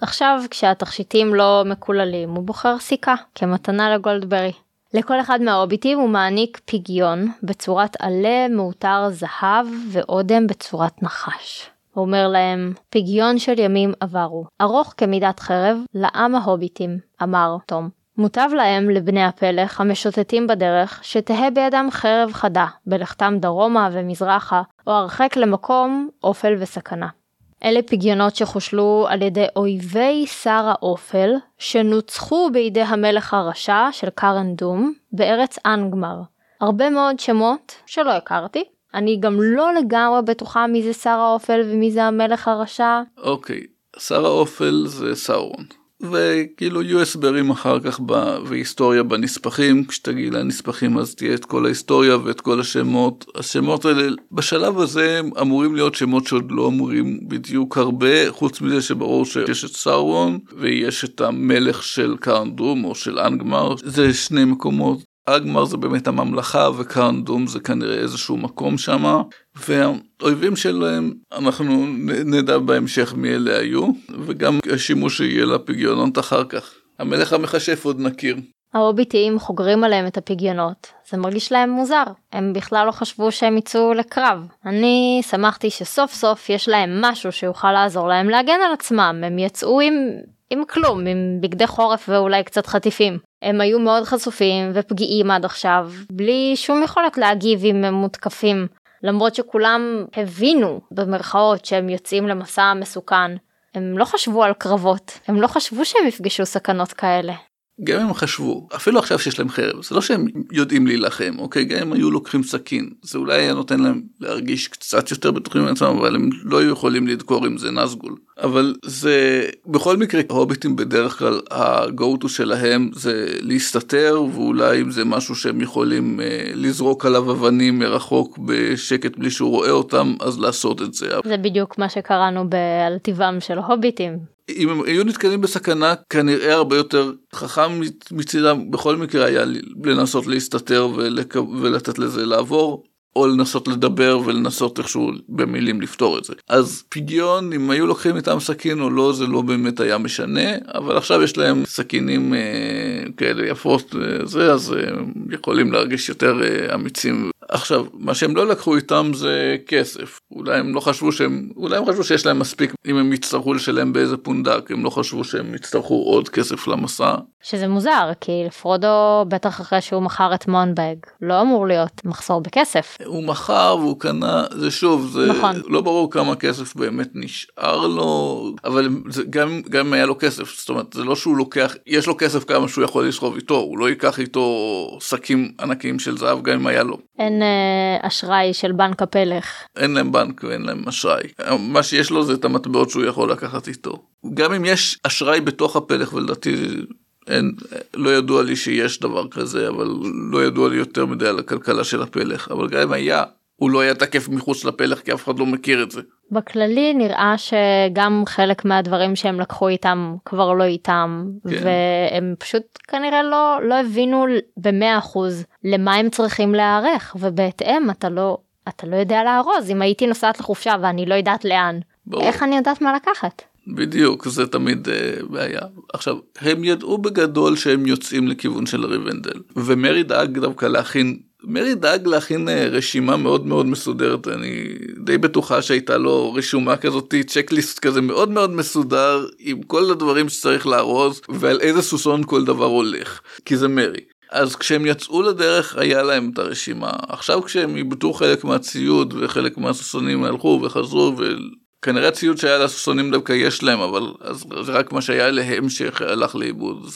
עכשיו כשהתכשיטים לא מקוללים הוא בוחר סיכה כמתנה לגולדברי. לכל אחד מההוביטים הוא מעניק פיגיון בצורת עלה מעוטר זהב ואודם בצורת נחש. הוא אומר להם, פגיון של ימים עברו, ארוך כמידת חרב, לעם ההוביטים, אמר תום. מוטב להם, לבני הפלך, המשוטטים בדרך, שתהא בידם חרב חדה, בלכתם דרומה ומזרחה, או הרחק למקום, אופל וסכנה. אלה פגיונות שחושלו על ידי אויבי שר האופל, שנוצחו בידי המלך הרשע של קארן דום, בארץ אנגמר. הרבה מאוד שמות שלא הכרתי, אני גם לא לגמרי בטוחה מי זה שר האופל ומי זה המלך הרשע. אוקיי, שר האופל זה סאורון. וכאילו יהיו הסברים אחר כך בהיסטוריה בנספחים, כשתגיעי לנספחים אז תהיה את כל ההיסטוריה ואת כל השמות. השמות האלה בשלב הזה אמורים להיות שמות שעוד לא אמורים בדיוק הרבה, חוץ מזה שברור שיש את סאורון ויש את המלך של קרנדום או של אנגמר, זה שני מקומות אגמר זה באמת הממלכה וקרנדום זה כנראה איזשהו מקום שם והאויבים שלהם אנחנו נדע בהמשך מי אלה היו וגם השימוש שיהיה לפגיונות אחר כך. המלך המכשף עוד נכיר. ההוביטים חוגרים עליהם את הפגיונות, זה מרגיש להם מוזר, הם בכלל לא חשבו שהם יצאו לקרב. אני שמחתי שסוף סוף יש להם משהו שיוכל לעזור להם להגן על עצמם, הם יצאו עם, עם כלום, עם בגדי חורף ואולי קצת חטיפים. הם היו מאוד חשופים ופגיעים עד עכשיו, בלי שום יכולת להגיב אם הם מותקפים, למרות שכולם הבינו במרכאות שהם יוצאים למסע מסוכן. הם לא חשבו על קרבות, הם לא חשבו שהם יפגשו סכנות כאלה. גם הם חשבו, אפילו עכשיו שיש להם חרב, זה לא שהם יודעים להילחם, אוקיי? גם הם היו לוקחים סכין, זה אולי היה נותן להם להרגיש קצת יותר בטוחים מעצמם, אבל הם לא היו יכולים לדקור עם זה נזגול. אבל זה, בכל מקרה, הוביטים בדרך כלל, ה-go to שלהם זה להסתתר, ואולי אם זה משהו שהם יכולים אה, לזרוק עליו אבנים מרחוק בשקט בלי שהוא רואה אותם, אז לעשות את זה. זה בדיוק מה שקראנו על טבעם של הוביטים. אם הם היו נתקלים בסכנה כנראה הרבה יותר חכם מצידם בכל מקרה היה לנסות להסתתר ולק... ולתת לזה לעבור. או לנסות לדבר ולנסות איכשהו במילים לפתור את זה. אז פגיון, אם היו לוקחים איתם סכין או לא, זה לא באמת היה משנה, אבל עכשיו יש להם סכינים אה, כאלה יפות, אה, זה, אז אה, יכולים להרגיש יותר אה, אמיצים. עכשיו, מה שהם לא לקחו איתם זה כסף. אולי הם לא חשבו שהם, אולי הם חשבו שיש להם מספיק אם הם יצטרכו לשלם באיזה פונדק, הם לא חשבו שהם יצטרכו עוד כסף למסע. שזה מוזר, כי לפרודו, בטח אחרי שהוא מכר את מונבג, לא אמור להיות מחסור בכסף. הוא מכר והוא קנה, זה שוב, זה נכון. לא ברור כמה כסף באמת נשאר לו, אבל זה, גם, גם אם היה לו כסף, זאת אומרת, זה לא שהוא לוקח, יש לו כסף כמה שהוא יכול לסחוב איתו, הוא לא ייקח איתו שקים ענקיים של זהב גם אם היה לו. אין אה, אשראי של בנק הפלך. אין להם בנק ואין להם אשראי. מה שיש לו זה את המטבעות שהוא יכול לקחת איתו. גם אם יש אשראי בתוך הפלך ולדעתי אין, לא ידוע לי שיש דבר כזה, אבל לא ידוע לי יותר מדי על הכלכלה של הפלך, אבל גם אם היה, הוא לא היה תקף מחוץ לפלך כי אף אחד לא מכיר את זה. בכללי נראה שגם חלק מהדברים שהם לקחו איתם כבר לא איתם כן. והם פשוט כנראה לא לא הבינו במאה אחוז למה הם צריכים להיערך ובהתאם אתה לא אתה לא יודע לארוז אם הייתי נוסעת לחופשה ואני לא יודעת לאן ברור. איך אני יודעת מה לקחת. בדיוק זה תמיד uh, בעיה עכשיו הם ידעו בגדול שהם יוצאים לכיוון של ריבנדל ומרי דאג דווקא להכין מרי דאג להכין אה, רשימה מאוד מאוד מסודרת אני די בטוחה שהייתה לו רשומה כזאת checklist כזה מאוד מאוד מסודר עם כל הדברים שצריך לארוז ועל איזה סוסון כל דבר הולך כי זה מרי. אז כשהם יצאו לדרך היה להם את הרשימה עכשיו כשהם איבדו חלק מהציוד וחלק מהסוסונים הלכו וחזרו וכנראה הציוד שהיה לסוסונים דווקא יש להם אבל אז זה רק מה שהיה להם שהלך לאיבוד.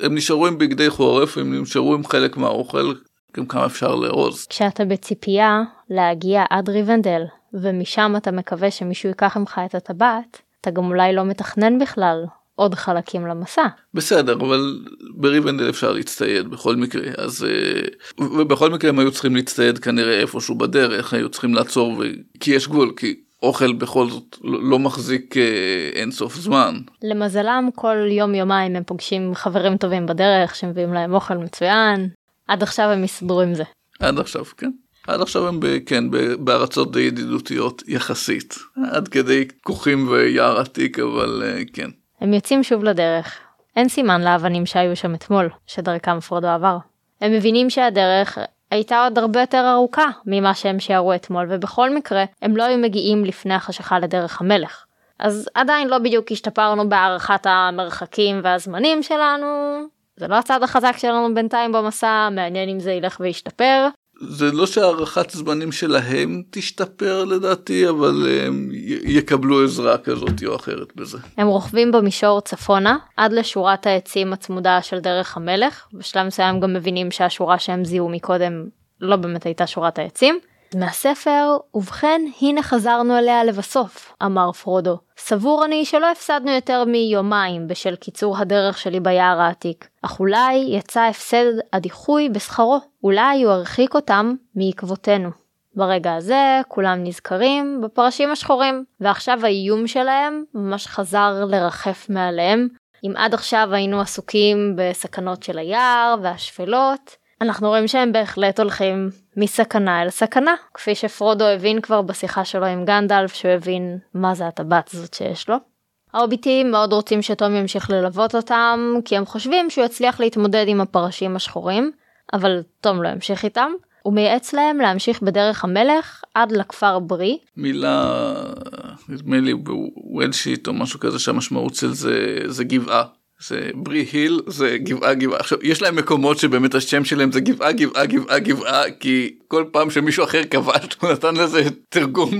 הם נשארו עם בגדי חורף הם נשארו עם חלק מהאוכל גם כמה אפשר לארוז. כשאתה בציפייה להגיע עד ריבנדל ומשם אתה מקווה שמישהו ייקח ממך את הטבעת, אתה גם אולי לא מתכנן בכלל עוד חלקים למסע. בסדר אבל בריבנדל אפשר להצטייד בכל מקרה אז אה, ובכל מקרה הם היו צריכים להצטייד כנראה איפשהו בדרך היו צריכים לעצור ו... כי יש גבול כי אוכל בכל זאת לא, לא מחזיק אה, אינסוף זמן. למזלם כל יום יומיים הם פוגשים חברים טובים בדרך שמביאים להם אוכל מצוין עד עכשיו הם יסדרו עם זה. עד עכשיו, כן. עד עכשיו הם, ב, כן, בארצות די ידידותיות יחסית. עד כדי כוכים ויער עתיק, אבל uh, כן. הם יוצאים שוב לדרך. אין סימן לאבנים שהיו שם אתמול, שדרכם פרודו עבר. הם מבינים שהדרך הייתה עוד הרבה יותר ארוכה ממה שהם שיערו אתמול, ובכל מקרה, הם לא היו מגיעים לפני החשיכה לדרך המלך. אז עדיין לא בדיוק השתפרנו בהערכת המרחקים והזמנים שלנו, זה לא הצד החזק שלנו בינתיים במסע, מעניין אם זה ילך וישתפר. זה לא שהערכת זמנים שלהם תשתפר לדעתי, אבל הם יקבלו עזרה כזאת או אחרת בזה. הם רוכבים במישור צפונה עד לשורת העצים הצמודה של דרך המלך, בשלב מסוים גם מבינים שהשורה שהם זיהו מקודם לא באמת הייתה שורת העצים. מהספר, ובכן, הנה חזרנו אליה לבסוף, אמר פרודו. סבור אני שלא הפסדנו יותר מיומיים בשל קיצור הדרך שלי ביער העתיק, אך אולי יצא הפסד הדיחוי בשכרו, אולי הוא הרחיק אותם מעקבותינו. ברגע הזה כולם נזכרים בפרשים השחורים, ועכשיו האיום שלהם ממש חזר לרחף מעליהם. אם עד עכשיו היינו עסוקים בסכנות של היער והשפלות, אנחנו רואים שהם בהחלט הולכים מסכנה אל סכנה, כפי שפרודו הבין כבר בשיחה שלו עם גנדלף, שהוא הבין מה זה הטבעת הזאת שיש לו. ההוביטים מאוד רוצים שתום ימשיך ללוות אותם, כי הם חושבים שהוא יצליח להתמודד עם הפרשים השחורים, אבל תום לא ימשיך איתם. הוא מייעץ להם להמשיך בדרך המלך עד לכפר ברי. מילה, נדמה לי בוולשיט או משהו כזה שהמשמעות של זה זה גבעה. זה ברי היל זה גבעה גבעה עכשיו יש להם מקומות שבאמת השם שלהם זה גבעה גבעה גבעה גבעה כי כל פעם שמישהו אחר כבש הוא נתן לזה תרגום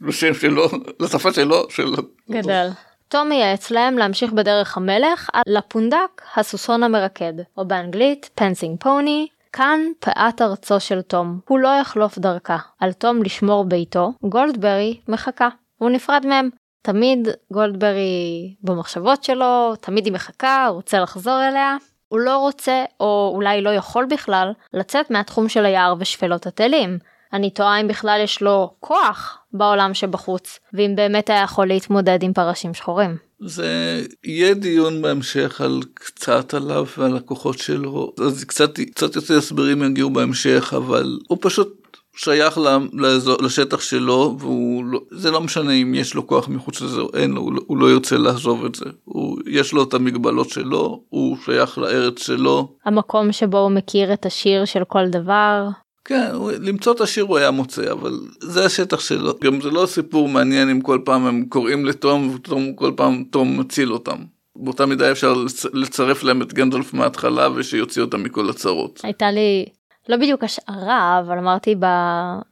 לשם שלו לשפה שלו שלו. גדל. תום מייעץ להם להמשיך בדרך המלך לפונדק הסוסון המרקד או באנגלית פנסינג פוני כאן פאת ארצו של תום הוא לא יחלוף דרכה על תום לשמור ביתו גולדברי מחכה הוא נפרד מהם תמיד גולדברי במחשבות שלו, תמיד היא מחכה, הוא רוצה לחזור אליה. הוא לא רוצה, או אולי לא יכול בכלל, לצאת מהתחום של היער ושפלות הטלים. אני תוהה אם בכלל יש לו כוח בעולם שבחוץ, ואם באמת היה יכול להתמודד עם פרשים שחורים. זה יהיה דיון בהמשך על קצת עליו ועל הכוחות שלו, אז קצת, קצת יותר הסברים יגיעו בהמשך, אבל הוא פשוט שייך לאזור, לשטח שלו והוא לא, לא משנה אם יש לו כוח מחוץ לזה או אין לו, הוא, לא, הוא לא ירצה לעזוב את זה. הוא, יש לו את המגבלות שלו, הוא שייך לארץ שלו. המקום שבו הוא מכיר את השיר של כל דבר. כן, למצוא את השיר הוא היה מוצא, אבל זה השטח שלו. גם זה לא סיפור מעניין אם כל פעם הם קוראים לתום, וכל פעם תום מציל אותם. באותה מידה אפשר לצרף להם את גנדולף מההתחלה ושיוציא אותם מכל הצרות. הייתה לי לא בדיוק השערה אבל אמרתי ב...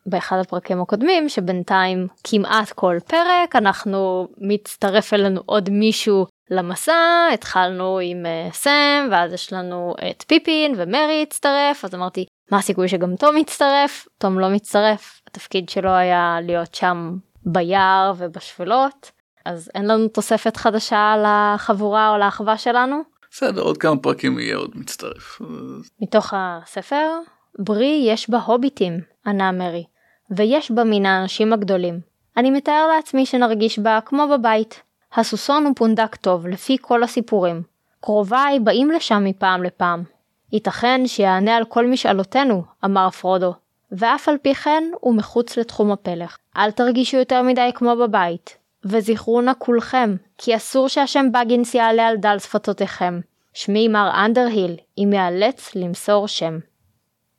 באחד הפרקים הקודמים שבינתיים כמעט כל פרק אנחנו מצטרף אלינו עוד מישהו למסע התחלנו עם uh, סם ואז יש לנו את פיפין ומרי הצטרף אז אמרתי מה הסיכוי שגם תום יצטרף תום לא מצטרף התפקיד שלו היה להיות שם ביער ובשפלות אז אין לנו תוספת חדשה לחבורה או לאחווה שלנו. בסדר עוד כמה פרקים יהיה עוד מצטרף. מתוך הספר ברי יש בה הוביטים, ענה מרי, ויש בה מן האנשים הגדולים. אני מתאר לעצמי שנרגיש בה כמו בבית. הסוסון הוא פונדק טוב, לפי כל הסיפורים. קרוביי באים לשם מפעם לפעם. ייתכן שיענה על כל משאלותינו, אמר פרודו, ואף על פי כן הוא מחוץ לתחום הפלך. אל תרגישו יותר מדי כמו בבית, וזכרו נא כולכם, כי אסור שהשם בגינס יעלה על דל שפתותיכם. שמי מר אנדרהיל, אם יאלץ למסור שם.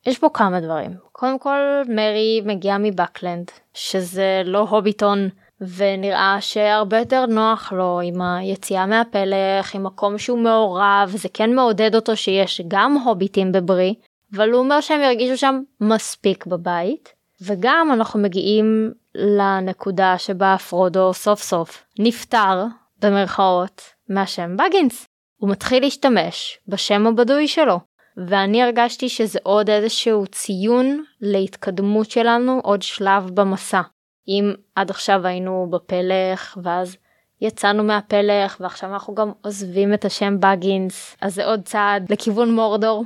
יש פה כמה דברים. קודם כל, מרי מגיעה מבקלנד, שזה לא הוביטון, ונראה שהרבה יותר נוח לו עם היציאה מהפלך, עם מקום שהוא מעורב, זה כן מעודד אותו שיש גם הוביטים בברי, אבל הוא אומר שהם ירגישו שם מספיק בבית. וגם אנחנו מגיעים לנקודה שבה פרודו סוף סוף נפטר, במרכאות, מהשם בגינס. הוא מתחיל להשתמש בשם הבדוי שלו. ואני הרגשתי שזה עוד איזשהו ציון להתקדמות שלנו, עוד שלב במסע. אם עד עכשיו היינו בפלך ואז יצאנו מהפלך ועכשיו אנחנו גם עוזבים את השם בגינס אז זה עוד צעד לכיוון מורדור.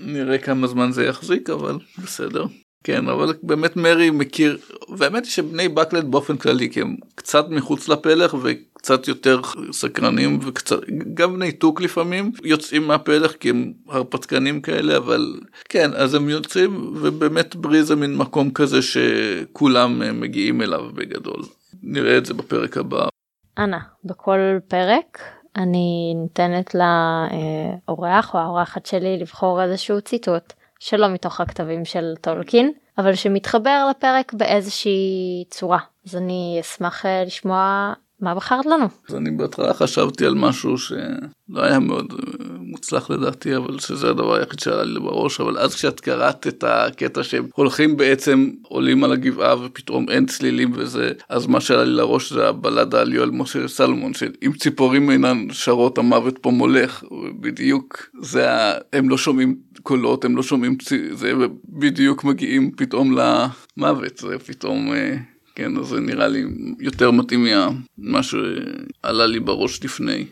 נראה כמה זמן זה יחזיק אבל בסדר. כן אבל באמת מרי מכיר והאמת היא שבני בקלד באופן כללי כי הם קצת מחוץ לפלך וקצת יותר סקרנים וקצת גם בני טוק לפעמים יוצאים מהפלך כי הם הרפתקנים כאלה אבל כן אז הם יוצאים ובאמת ברי זה מין מקום כזה שכולם מגיעים אליו בגדול נראה את זה בפרק הבא. אנא בכל פרק אני נותנת לאורח או האורחת שלי לבחור איזשהו ציטוט שלא מתוך הכתבים של טולקין, אבל שמתחבר לפרק באיזושהי צורה. אז אני אשמח אה, לשמוע מה בחרת לנו? אז אני בהתחלה חשבתי על משהו שלא היה מאוד אה, מוצלח לדעתי, אבל שזה הדבר היחיד שעלה לי בראש, אבל אז כשאת קראת את הקטע שהם הולכים בעצם, עולים על הגבעה ופתאום אין צלילים וזה, אז מה שעלה לי לראש זה הבלדה על יואל משה סלומון, שאם ציפורים אינן שרות המוות פה מולך, בדיוק זה, ה... הם לא שומעים קולות, הם לא שומעים, זה בדיוק מגיעים פתאום למוות, זה פתאום... אה, כן, אז זה נראה לי יותר מתאים ממה שעלה לי בראש לפני.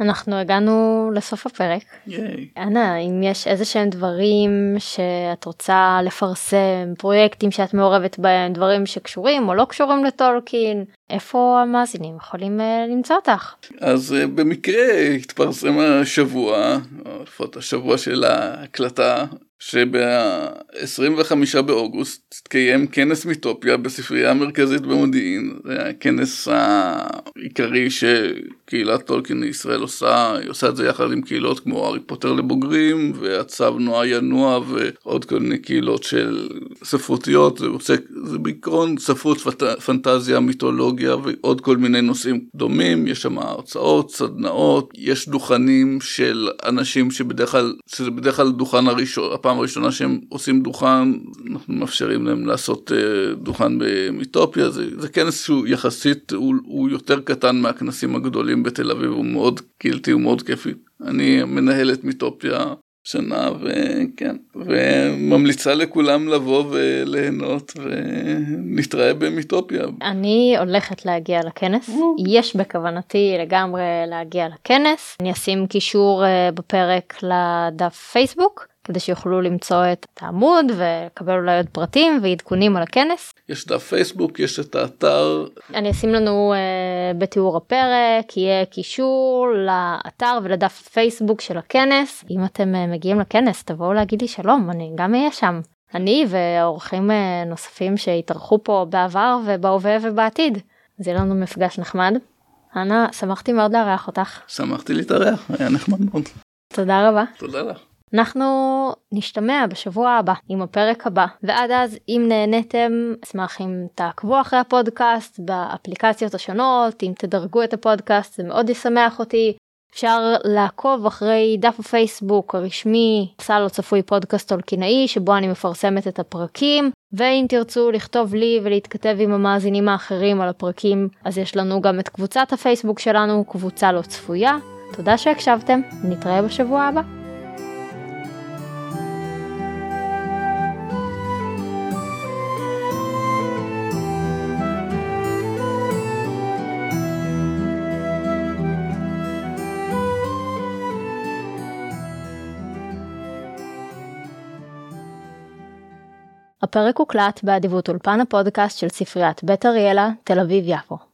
אנחנו הגענו לסוף הפרק. ייי. אנה, אם יש איזה שהם דברים שאת רוצה לפרסם, פרויקטים שאת מעורבת בהם, דברים שקשורים או לא קשורים לטולקין, איפה המאזינים יכולים uh, למצוא אותך? אז uh, במקרה התפרסם השבוע, לפחות השבוע של ההקלטה, שב-25 באוגוסט התקיים כנס מיטופיה בספרייה המרכזית במודיעין, זה הכנס העיקרי שקהילת טולקין לישראל עושה, היא עושה את זה יחד עם קהילות כמו הארי פוטר לבוגרים והצו נועה ינוע ועוד כל מיני קהילות של ספרותיות, זה, עוסק, זה בעיקרון ספרות פנטזיה, מיתולוגיה ועוד כל מיני נושאים דומים, יש שם הרצאות, סדנאות, יש דוכנים של אנשים שבדרך כלל, שזה בדרך כלל דוכן הראשון, הפעם הראשונה שהם עושים דוכן, אנחנו מאפשרים להם לעשות uh, דוכן במיטופיה, זה, זה כנס שהוא יחסית, הוא, הוא יותר קטן מהכנסים הגדולים בתל אביב, הוא מאוד קהילתי, הוא מאוד כיפי. אני מנהל את מיטופיה שנה וכן וממליצה לכולם לבוא וליהנות ונתראה במיטופיה. אני הולכת להגיע לכנס. יש בכוונתי לגמרי להגיע לכנס. אני אשים קישור אה, בפרק לדף פייסבוק כדי שיוכלו למצוא את העמוד ולקבל אולי עוד פרטים ועדכונים על הכנס. יש דף פייסבוק, יש את האתר. אני אשים לנו uh, בתיאור הפרק, יהיה קישור לאתר ולדף פייסבוק של הכנס. אם אתם uh, מגיעים לכנס תבואו להגיד לי שלום, אני גם אהיה שם. אני ואורחים uh, נוספים שהתארחו פה בעבר ובהווה ובעתיד. אז יהיה לנו מפגש נחמד. אנה, שמחתי מאוד לארח אותך. שמחתי להתארח, היה נחמד מאוד. תודה רבה. תודה לך. אנחנו נשתמע בשבוע הבא עם הפרק הבא ועד אז אם נהניתם אשמח אם תעקבו אחרי הפודקאסט באפליקציות השונות אם תדרגו את הפודקאסט זה מאוד ישמח אותי אפשר לעקוב אחרי דף הפייסבוק הרשמי סל לא צפוי פודקאסט טולקינאי שבו אני מפרסמת את הפרקים ואם תרצו לכתוב לי ולהתכתב עם המאזינים האחרים על הפרקים אז יש לנו גם את קבוצת הפייסבוק שלנו קבוצה לא צפויה. תודה שהקשבתם נתראה בשבוע הבא. הפרק הוקלט באדיבות אולפן הפודקאסט של ספריית בית אריאלה, תל אביב-יפו.